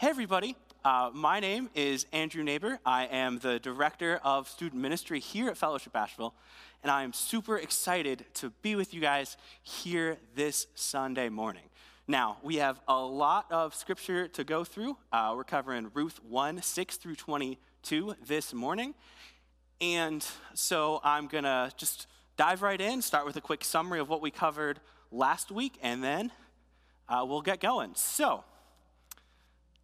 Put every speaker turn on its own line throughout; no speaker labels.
Hey, everybody. Uh, my name is Andrew Neighbor. I am the Director of Student Ministry here at Fellowship Asheville, and I am super excited to be with you guys here this Sunday morning. Now, we have a lot of scripture to go through. Uh, we're covering Ruth 1 6 through 22 this morning. And so I'm going to just dive right in, start with a quick summary of what we covered last week, and then uh, we'll get going. So,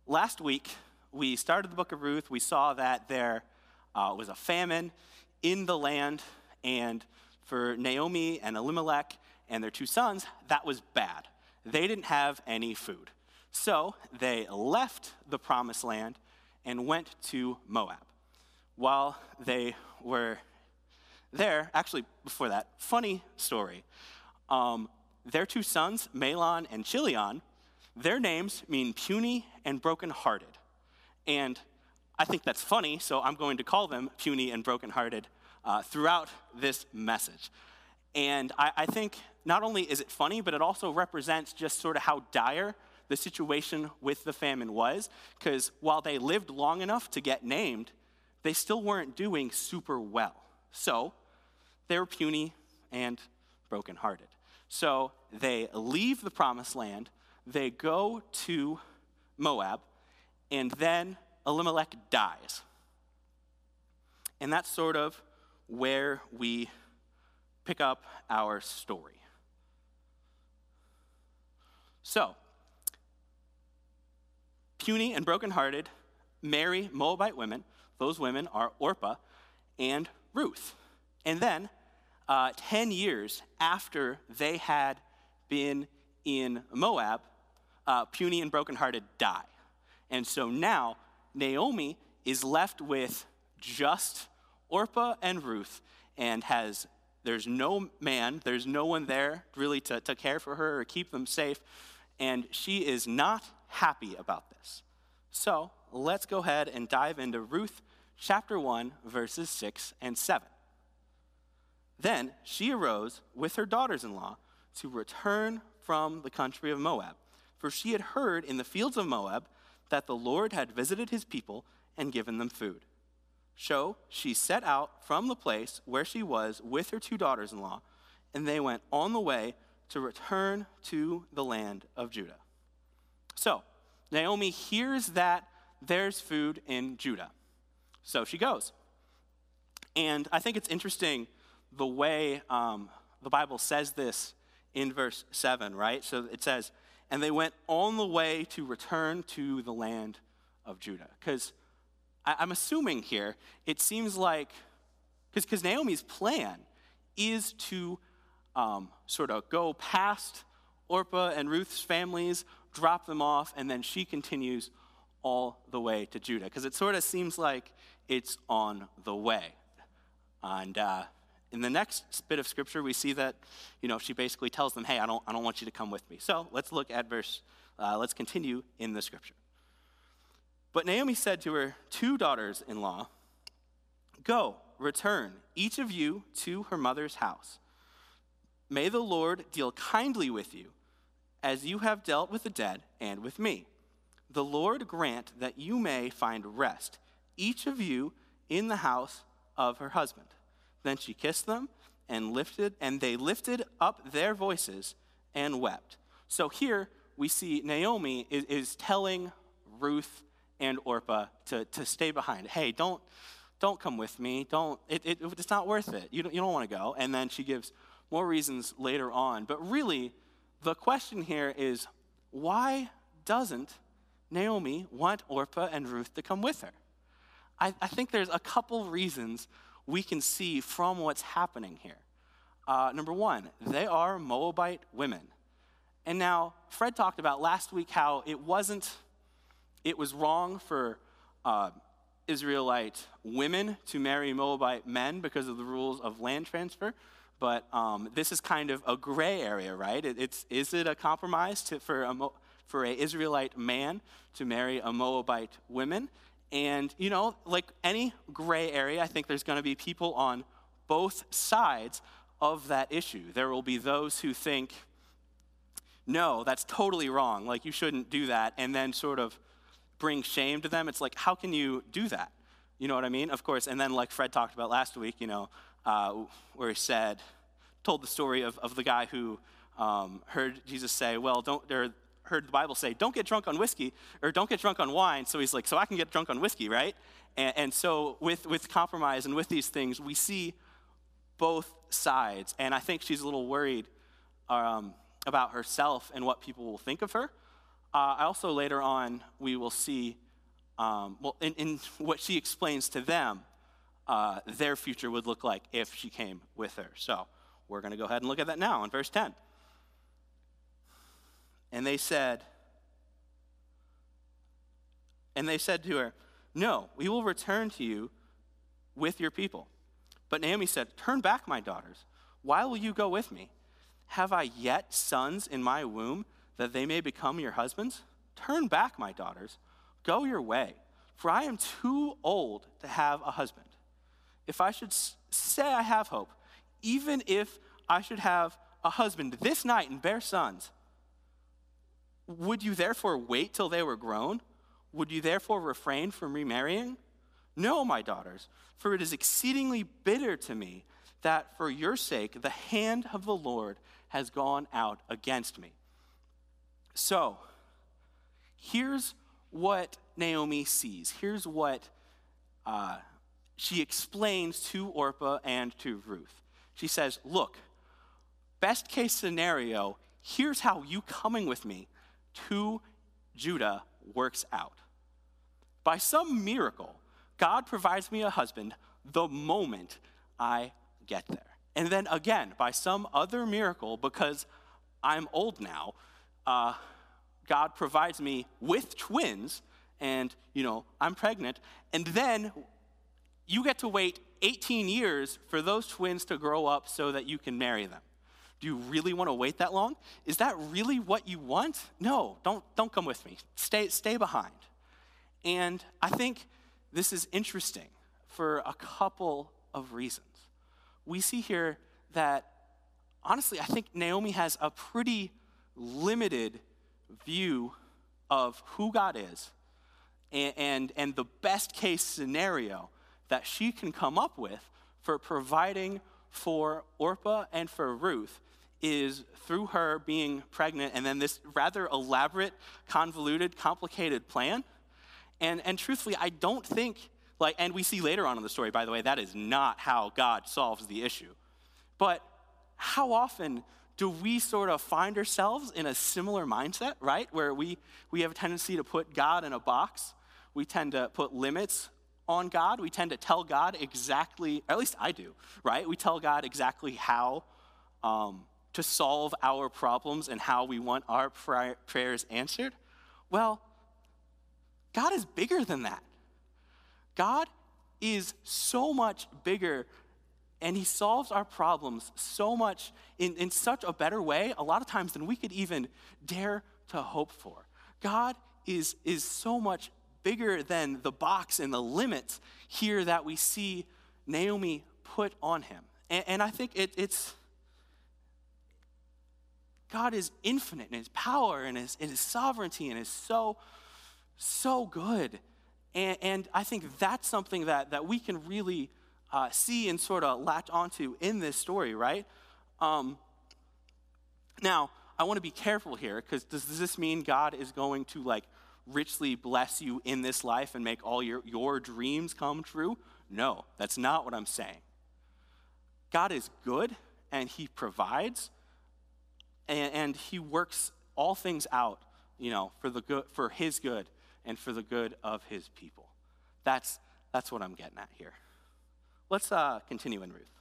last week, we started the book of Ruth. We saw that there uh, was a famine in the land, and for Naomi and Elimelech and their two sons, that was bad. They didn't have any food. So they left the promised land and went to Moab. While they were there, actually, before that, funny story. Um, their two sons, Mahlon and Chilion, their names mean puny and brokenhearted. And I think that's funny, so I'm going to call them puny and brokenhearted uh, throughout this message. And I, I think not only is it funny, but it also represents just sort of how dire the situation with the famine was. Because while they lived long enough to get named, they still weren't doing super well. So they were puny and brokenhearted. So they leave the promised land, they go to Moab, and then Elimelech dies. And that's sort of where we pick up our story. So, puny and brokenhearted marry Moabite women. Those women are Orpah and Ruth. And then, uh, 10 years after they had been in Moab, uh, puny and brokenhearted die. And so now Naomi is left with just Orpah and Ruth and has there's no man, there's no one there really to, to care for her or keep them safe, and she is not happy about this. So let's go ahead and dive into Ruth chapter 1, verses 6 and 7. Then she arose with her daughters in law to return from the country of Moab, for she had heard in the fields of Moab that the Lord had visited his people and given them food. So she set out from the place where she was with her two daughters in law, and they went on the way to return to the land of Judah. So Naomi hears that there's food in Judah. So she goes. And I think it's interesting the way um, the Bible says this in verse 7, right? So it says, and they went on the way to return to the land of Judah. Because I'm assuming here, it seems like, because Naomi's plan is to um, sort of go past Orpah and Ruth's families, drop them off, and then she continues all the way to Judah. Because it sort of seems like it's on the way. And uh, in the next bit of scripture, we see that, you know, she basically tells them, hey, I don't, I don't want you to come with me. So let's look at verse, uh, let's continue in the scripture. But Naomi said to her two daughters in law, Go, return, each of you to her mother's house. May the Lord deal kindly with you, as you have dealt with the dead and with me. The Lord grant that you may find rest, each of you in the house of her husband. Then she kissed them and lifted, and they lifted up their voices and wept. So here we see Naomi is, is telling Ruth and Orpah to, to stay behind. Hey, don't, don't come with me. Don't, it, it, it's not worth it. You don't, you don't want to go. And then she gives more reasons later on. But really, the question here is why doesn't Naomi want Orpah and Ruth to come with her? I, I think there's a couple reasons we can see from what's happening here. Uh, number one, they are Moabite women. And now, Fred talked about last week how it wasn't, it was wrong for uh, Israelite women to marry Moabite men because of the rules of land transfer. But um, this is kind of a gray area, right? It, it's, is it a compromise to, for, a, for Israelite man to marry a Moabite woman? And, you know, like any gray area, I think there's going to be people on both sides of that issue. There will be those who think, no, that's totally wrong, like you shouldn't do that, and then sort of bring shame to them. It's like, how can you do that? You know what I mean? Of course. And then, like Fred talked about last week, you know, uh, where he said, told the story of, of the guy who um, heard Jesus say, well, don't, or heard the Bible say, don't get drunk on whiskey or don't get drunk on wine. So he's like, so I can get drunk on whiskey, right? And, and so with, with compromise and with these things, we see both sides. And I think she's a little worried um, about herself and what people will think of her. Uh, I also later on, we will see, um, well, in, in, what she explains to them, uh, their future would look like if she came with her. So we're going to go ahead and look at that now in verse 10. And they said, and they said to her, No, we will return to you with your people. But Naomi said, Turn back, my daughters. Why will you go with me? Have I yet sons in my womb that they may become your husbands? Turn back, my daughters. Go your way, for I am too old to have a husband. If I should say I have hope, even if I should have a husband this night and bear sons, would you therefore wait till they were grown? Would you therefore refrain from remarrying? No, my daughters, for it is exceedingly bitter to me that for your sake the hand of the Lord has gone out against me. So, here's what Naomi sees. Here's what uh, she explains to Orpah and to Ruth. She says, Look, best case scenario, here's how you coming with me to Judah works out. By some miracle, God provides me a husband the moment I get there. And then again, by some other miracle, because I'm old now, uh, God provides me with twins, and you know, I'm pregnant, and then you get to wait 18 years for those twins to grow up so that you can marry them. Do you really want to wait that long? Is that really what you want? No, don't, don't come with me. Stay, stay behind. And I think this is interesting for a couple of reasons. We see here that, honestly, I think Naomi has a pretty limited view of who God is and, and, and the best case scenario that she can come up with for providing for Orpah and for Ruth is through her being pregnant and then this rather elaborate, convoluted, complicated plan. And, and truthfully, I don't think, like, and we see later on in the story, by the way, that is not how God solves the issue. But how often do we sort of find ourselves in a similar mindset, right? Where we, we have a tendency to put God in a box. We tend to put limits on God. We tend to tell God exactly, at least I do, right? We tell God exactly how um, to solve our problems and how we want our prayers answered? Well, God is bigger than that. God is so much bigger and he solves our problems so much in, in such a better way a lot of times than we could even dare to hope for god is, is so much bigger than the box and the limits here that we see naomi put on him and, and i think it, it's God is infinite in his power and his, in his sovereignty and is so, so good. And, and, I think that's something that, that we can really uh, see and sort of latch onto in this story, right? Um, now, I want to be careful here because does, does this mean God is going to like richly bless you in this life and make all your, your dreams come true? No, that's not what I'm saying. God is good and he provides, and, and he works all things out, you know, for, the good, for his good and for the good of his people. That's, that's what I'm getting at here. Let's uh, continue in Ruth.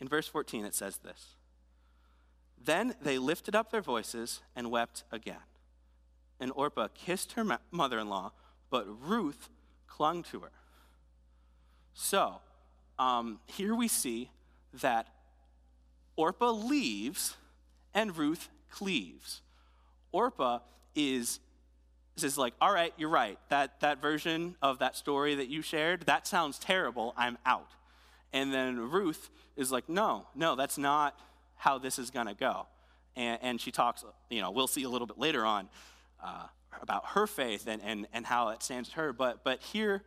In verse 14, it says this Then they lifted up their voices and wept again. And Orpah kissed her mother in law, but Ruth clung to her. So, um, here we see that Orpah leaves and Ruth cleaves. Orpah is says like, all right, you're right. That that version of that story that you shared, that sounds terrible. I'm out. And then Ruth is like, no, no, that's not how this is gonna go. And, and she talks, you know, we'll see a little bit later on. Uh, about her faith and, and, and how it stands to her. But, but here,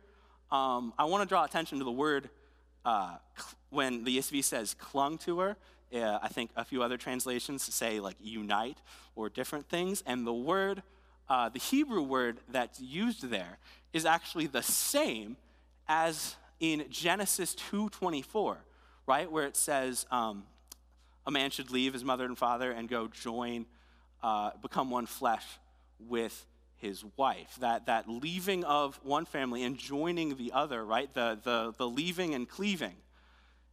um, I want to draw attention to the word uh, when the ESV says clung to her. Uh, I think a few other translations say like unite or different things. And the word, uh, the Hebrew word that's used there is actually the same as in Genesis 2:24, right, where it says um, a man should leave his mother and father and go join, uh, become one flesh with his wife. That, that leaving of one family and joining the other, right? The, the, the leaving and cleaving.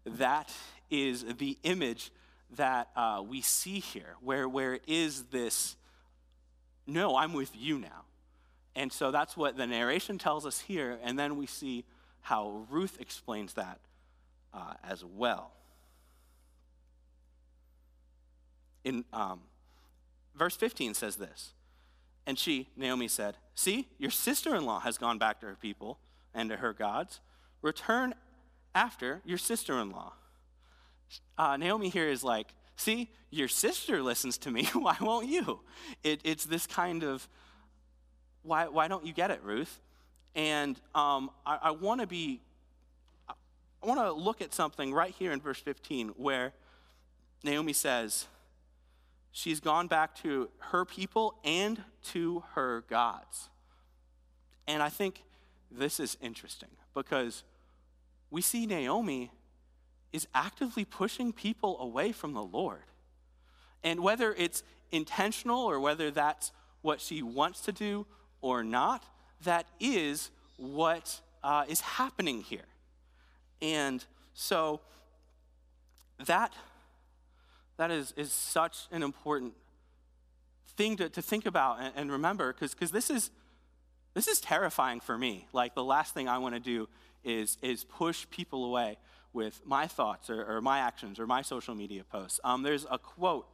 That is the image that uh, we see here, where, where it is this, no, I'm with you now. And so that's what the narration tells us here. And then we see how Ruth explains that uh, as well. In um, verse 15 says this and she, Naomi, said, See, your sister in law has gone back to her people and to her gods. Return after your sister in law. Uh, Naomi here is like, See, your sister listens to me. why won't you? It, it's this kind of, why, why don't you get it, Ruth? And um, I, I want to be, I want to look at something right here in verse 15 where Naomi says, she's gone back to her people and to her gods. And I think this is interesting because we see Naomi is actively pushing people away from the Lord. And whether it's intentional or whether that's what she wants to do or not, that is what uh, is happening here. And so that that is, is such an important thing to, to think about and, and remember because this is this is terrifying for me. Like the last thing i want to do is is push people away with my thoughts or, or my actions or my social media posts. Um, there's a quote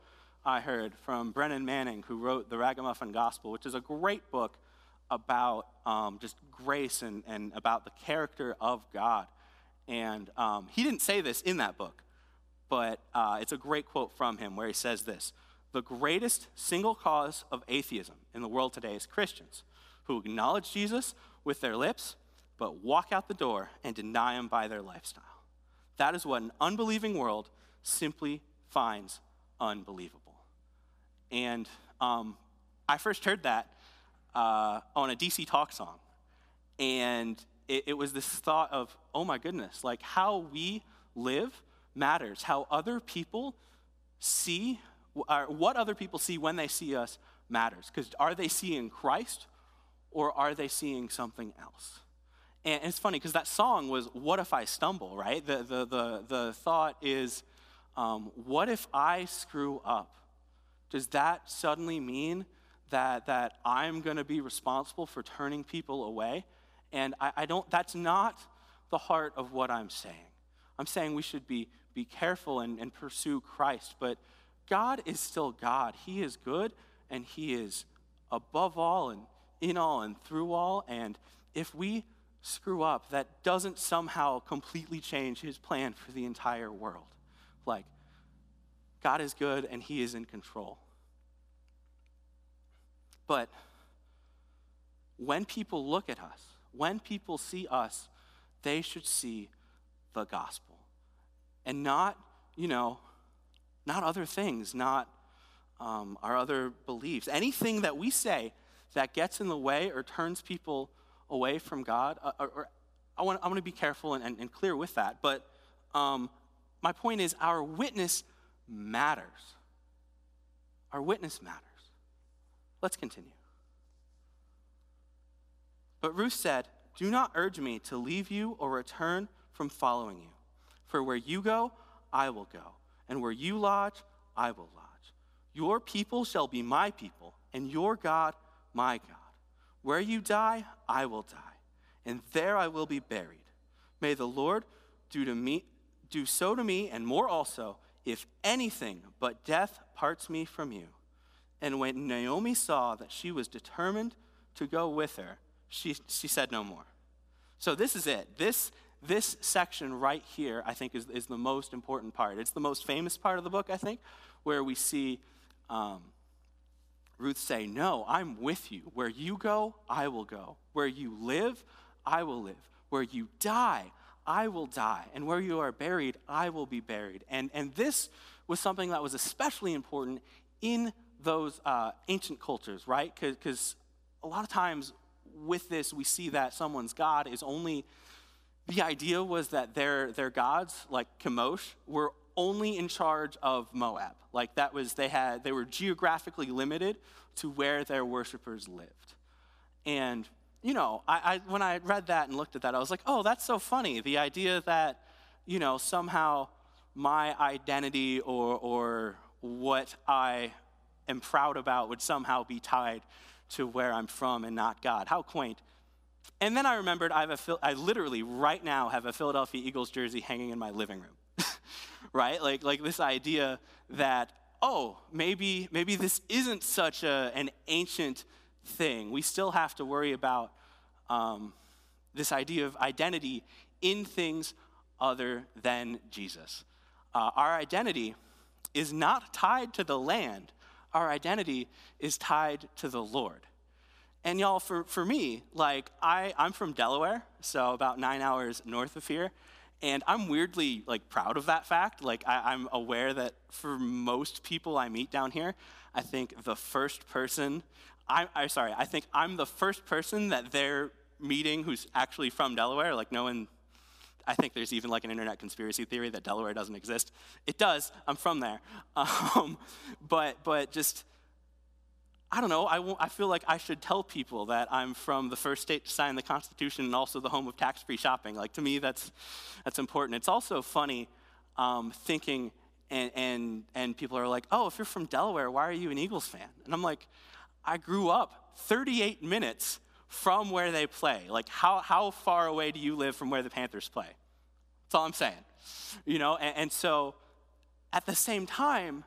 i heard from brennan manning who wrote the ragamuffin gospel which is a great book about um, just grace and, and about the character of god. And um, he didn't say this in that book but uh, it's a great quote from him where he says this The greatest single cause of atheism in the world today is Christians who acknowledge Jesus with their lips, but walk out the door and deny him by their lifestyle. That is what an unbelieving world simply finds unbelievable. And um, I first heard that uh, on a DC Talk song. And it, it was this thought of, oh my goodness, like how we live matters. How other people see, or what other people see when they see us matters. Because are they seeing Christ or are they seeing something else? And it's funny because that song was "What if I stumble?" Right? The the the the thought is, um, what if I screw up? Does that suddenly mean that that I'm going to be responsible for turning people away? And I, I don't. That's not the heart of what I'm saying. I'm saying we should be be careful and, and pursue Christ. But God is still God. He is good and He is above all and in all and through all. And if we screw up, that doesn't somehow completely change His plan for the entire world. Like, God is good and He is in control. But when people look at us, when people see us, they should see the gospel and not, you know, not other things, not um, our other beliefs. Anything that we say that gets in the way or turns people away from God, uh, or, or I, want, I want to be careful and, and, and clear with that. But um, my point is, our witness matters. Our witness matters. Let's continue. But Ruth said, Do not urge me to leave you or return from following you. For where you go, I will go, and where you lodge, I will lodge. Your people shall be my people, and your God, my God. Where you die, I will die, and there I will be buried. May the Lord do to me do so to me and more also, if anything but death parts me from you. And when Naomi saw that she was determined to go with her, she, she said no more. So this is it. This this section right here, I think, is, is the most important part. It's the most famous part of the book, I think, where we see um, Ruth say, No, I'm with you. Where you go, I will go. Where you live, I will live. Where you die, I will die. And where you are buried, I will be buried. And, and this was something that was especially important in those uh, ancient cultures, right? Because a lot of times with this, we see that someone's God is only, the idea was that their, their gods, like Chemosh, were only in charge of Moab. Like that was, they had, they were geographically limited to where their worshipers lived. And, you know, I, I, when I read that and looked at that, I was like, oh, that's so funny. The idea that, you know, somehow my identity or, or what I am proud about would somehow be tied to where I'm from and not God. How quaint. And then I remembered I, have a, I literally right now have a Philadelphia Eagles jersey hanging in my living room. right? Like, like this idea that, oh, maybe, maybe this isn't such a, an ancient thing. We still have to worry about um, this idea of identity in things other than Jesus. Uh, our identity is not tied to the land, our identity is tied to the Lord. And y'all, for, for me, like, I, I'm from Delaware, so about nine hours north of here. And I'm weirdly like proud of that fact. Like I, I'm aware that for most people I meet down here, I think the first person, I, I sorry, I think I'm the first person that they're meeting who's actually from Delaware. Like no one, I think there's even like an internet conspiracy theory that Delaware doesn't exist. It does. I'm from there. Um, but but just I don't know, I, I feel like I should tell people that I'm from the first state to sign the Constitution and also the home of tax free shopping. Like, to me, that's, that's important. It's also funny um, thinking, and, and, and people are like, oh, if you're from Delaware, why are you an Eagles fan? And I'm like, I grew up 38 minutes from where they play. Like, how, how far away do you live from where the Panthers play? That's all I'm saying. You know, and, and so at the same time,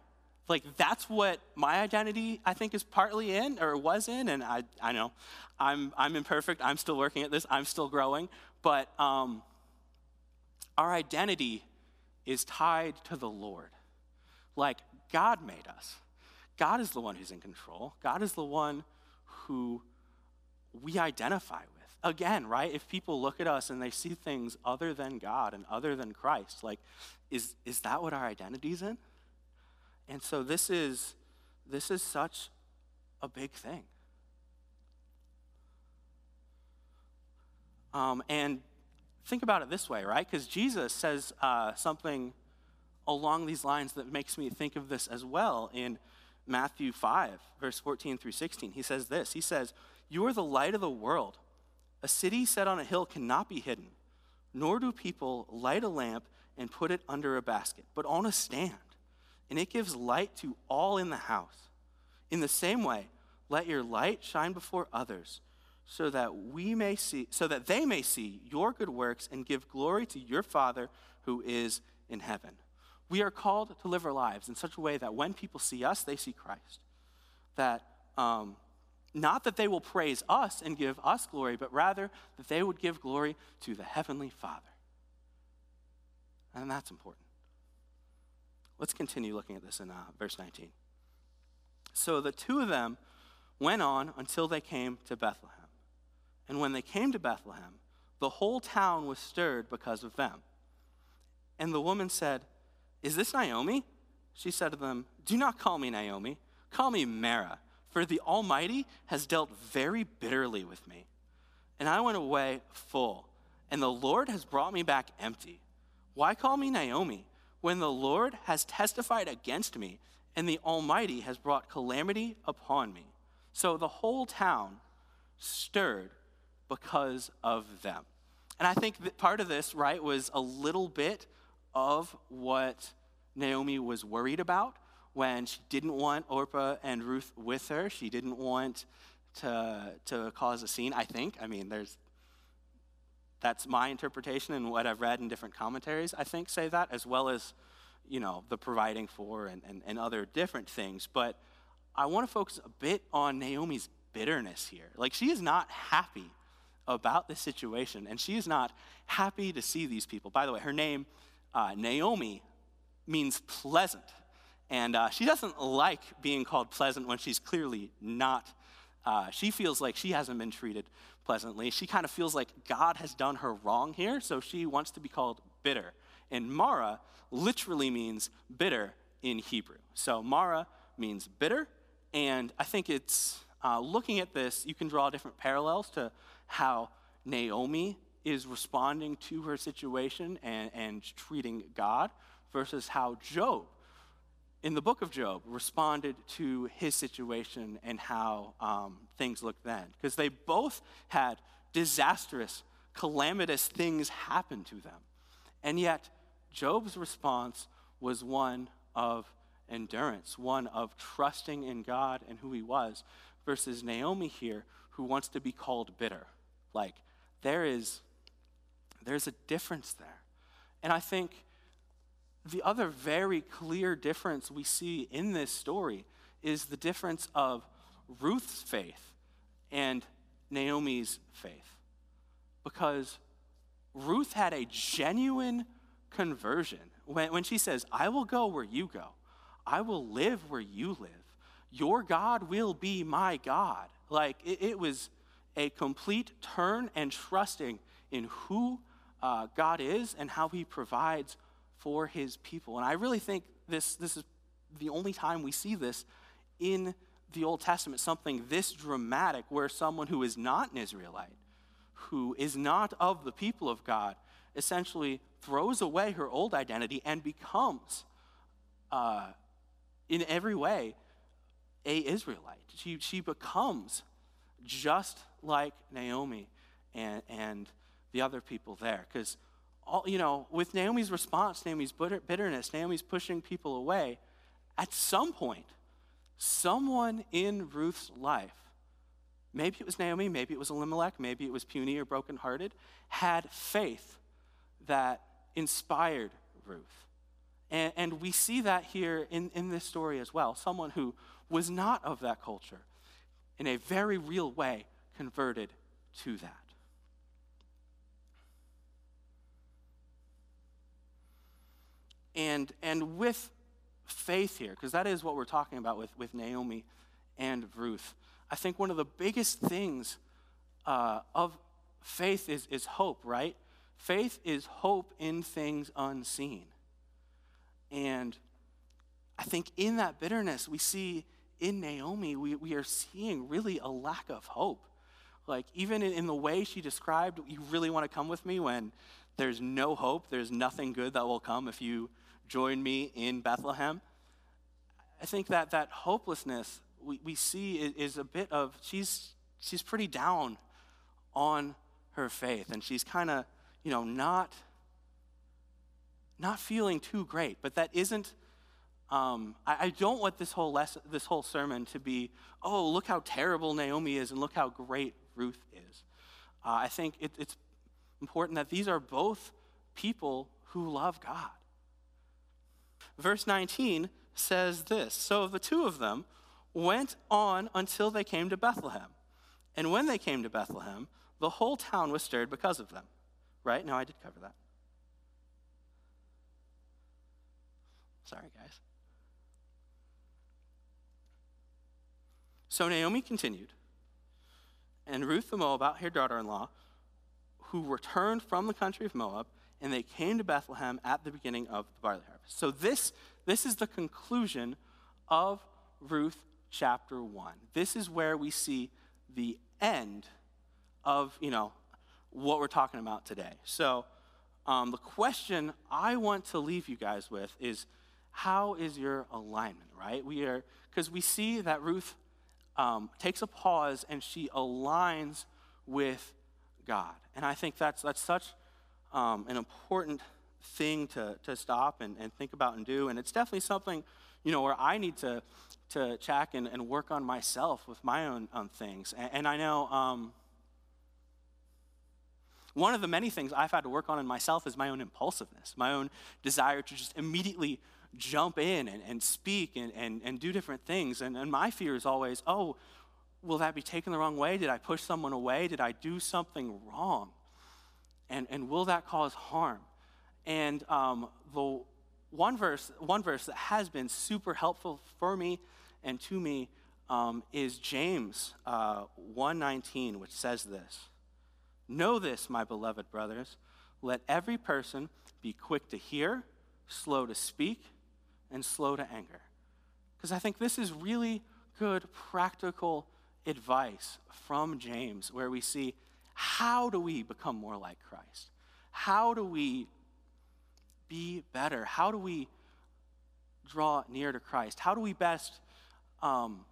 like that's what my identity i think is partly in or was in and i, I know. I'm, I'm imperfect. I'm still working at this. I'm still growing. But um, our identity is tied to the lord. Like god made us. God is the one who's in control. God is the one who we identify with. Again right if people look at us and they see things other than god and other than christ like is, is that what our identity is in and so this is this is such a big thing. Um, and think about it this way, right? Because Jesus says uh, something along these lines that makes me think of this as well in Matthew 5, verse 14 through 16. He says this He says, You are the light of the world. A city set on a hill cannot be hidden, nor do people light a lamp and put it under a basket, but on a stand and it gives light to all in the house. In the same way, let your light shine before others so that we may see so that they may see your good works and give glory to your Father who is in heaven. We are called to live our lives in such a way that when people see us, they see Christ. That um, not that they will praise us and give us glory, but rather that they would give glory to the Heavenly Father. And that's important. Let's continue looking at this in uh, verse 19. So the two of them went on until they came to Bethlehem. And when they came to Bethlehem, the whole town was stirred because of them. And the woman said, Is this Naomi? She said to them, Do not call me Naomi, call me Mara, for the Almighty has dealt very bitterly with me. And I went away full, and the Lord has brought me back empty. Why call me Naomi? When the Lord has testified against me, and the Almighty has brought calamity upon me. So the whole town stirred because of them. And I think that part of this, right, was a little bit of what Naomi was worried about when she didn't want Orpah and Ruth with her. She didn't want to, to cause a scene, I think. I mean, there's that's my interpretation and what I've read in different commentaries, I think, say that, as well as, you know, the providing for and, and, and other different things. But I want to focus a bit on Naomi's bitterness here. Like, she is not happy about this situation, and she is not happy to see these people. By the way, her name, uh, Naomi, means pleasant. And uh, she doesn't like being called pleasant when she's clearly not. Uh, she feels like she hasn't been treated pleasantly. She kind of feels like God has done her wrong here, so she wants to be called bitter. And Mara literally means bitter in Hebrew. So Mara means bitter, and I think it's uh, looking at this, you can draw different parallels to how Naomi is responding to her situation and, and treating God versus how Job, in the book of Job, responded to his situation and how um, things looked then. Because they both had disastrous, calamitous things happen to them. And yet, Job's response was one of endurance, one of trusting in God and who he was, versus Naomi here, who wants to be called bitter. Like, there is there's a difference there. And I think the other very clear difference we see in this story is the difference of Ruth's faith and Naomi's faith. Because Ruth had a genuine conversion. When, when she says, I will go where you go, I will live where you live, your God will be my God. Like it, it was a complete turn and trusting in who uh, God is and how he provides for his people. And I really think this, this is the only time we see this in the Old Testament, something this dramatic, where someone who is not an Israelite, who is not of the people of God, essentially throws away her old identity and becomes, uh, in every way, a Israelite. She, she becomes just like Naomi and, and the other people there. Because, you know, with Naomi's response, Naomi's bitterness, Naomi's pushing people away, at some point, someone in Ruth's life, maybe it was Naomi, maybe it was Elimelech, maybe it was puny or brokenhearted, had faith that inspired Ruth. And, and we see that here in, in this story as well. Someone who was not of that culture, in a very real way, converted to that. And, and with faith here, because that is what we're talking about with, with Naomi and Ruth, I think one of the biggest things uh, of faith is, is hope, right? Faith is hope in things unseen. And I think in that bitterness, we see in Naomi, we, we are seeing really a lack of hope. Like, even in, in the way she described, you really want to come with me when there's no hope, there's nothing good that will come if you join me in Bethlehem. I think that that hopelessness we, we see is, is a bit of, she's, she's pretty down on her faith, and she's kind of, you know, not, not feeling too great. But that isn't, um, I, I don't want this whole lesson, this whole sermon to be, oh, look how terrible Naomi is and look how great Ruth is. Uh, I think it, it's important that these are both people who love God. Verse 19 says this So the two of them went on until they came to Bethlehem. And when they came to Bethlehem, the whole town was stirred because of them. Right? Now, I did cover that. Sorry, guys. So Naomi continued, and Ruth the Moabite, her daughter in law, who returned from the country of Moab, and they came to Bethlehem at the beginning of the barley harvest. So this, this is the conclusion of Ruth chapter 1. This is where we see the end of, you know, what we're talking about today. So um, the question I want to leave you guys with is how is your alignment, right? We are, because we see that Ruth um, takes a pause and she aligns with God. And I think that's, that's such um, an important thing to, to stop and, and think about and do. And it's definitely something, you know, where I need to, to check and, and work on myself with my own, own things. And, and I know um, one of the many things I've had to work on in myself is my own impulsiveness, my own desire to just immediately jump in and, and speak and, and, and do different things. And, and my fear is always, oh, will that be taken the wrong way? Did I push someone away? Did I do something wrong? And, and will that cause harm? And um, the one verse, one verse that has been super helpful for me and to me um, is James uh, 1:19, which says this: "Know this, my beloved brothers, let every person be quick to hear, slow to speak, and slow to anger." Because I think this is really good practical advice from James, where we see how do we become more like Christ? How do we be better? How do we draw near to Christ? How do we best, um,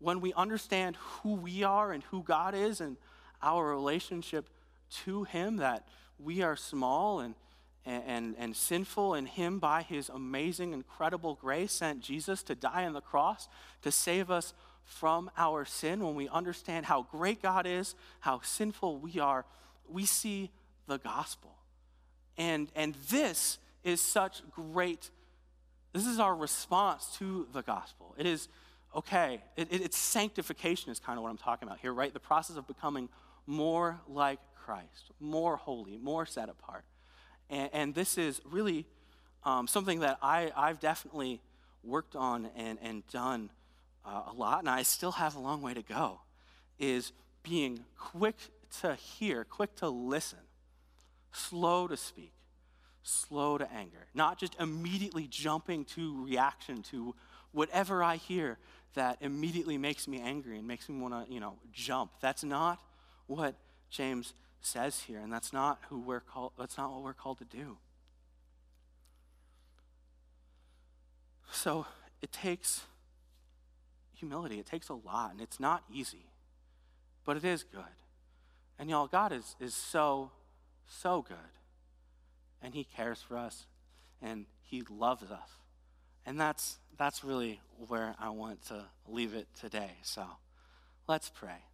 when we understand who we are and who God is and our relationship to Him, that we are small and, and, and sinful, and Him, by His amazing, incredible grace, sent Jesus to die on the cross to save us from our sin, when we understand how great God is, how sinful we are, we see the gospel. And, and this is such great, this is our response to the gospel. It is, okay, it, it, it's sanctification is kind of what I'm talking about here, right? The process of becoming more like Christ, more holy, more set apart. And, and this is really um, something that I, I've definitely worked on and, and done uh, a lot, and I still have a long way to go, is being quick to hear, quick to listen, slow to speak, slow to anger, not just immediately jumping to reaction to whatever I hear that immediately makes me angry and makes me want to, you know, jump. That's not what James says here, and that's not who we're called that's not what we're called to do. So it takes humility. It takes a lot, and it's not easy, but it is good. And y'all, God is, is so, so good. And He cares for us, and He loves us. And that's, that's really where I want to leave it today. So let's pray.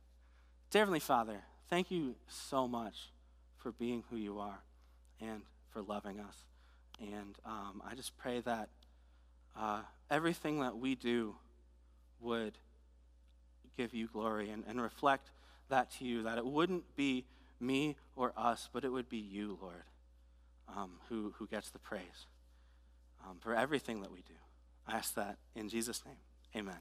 Dear Heavenly Father, thank you so much for being who you are and for loving us. And um, I just pray that uh, everything that we do would give you glory and, and reflect that to you, that it wouldn't be me or us, but it would be you, Lord, um, who, who gets the praise um, for everything that we do. I ask that in Jesus' name. Amen.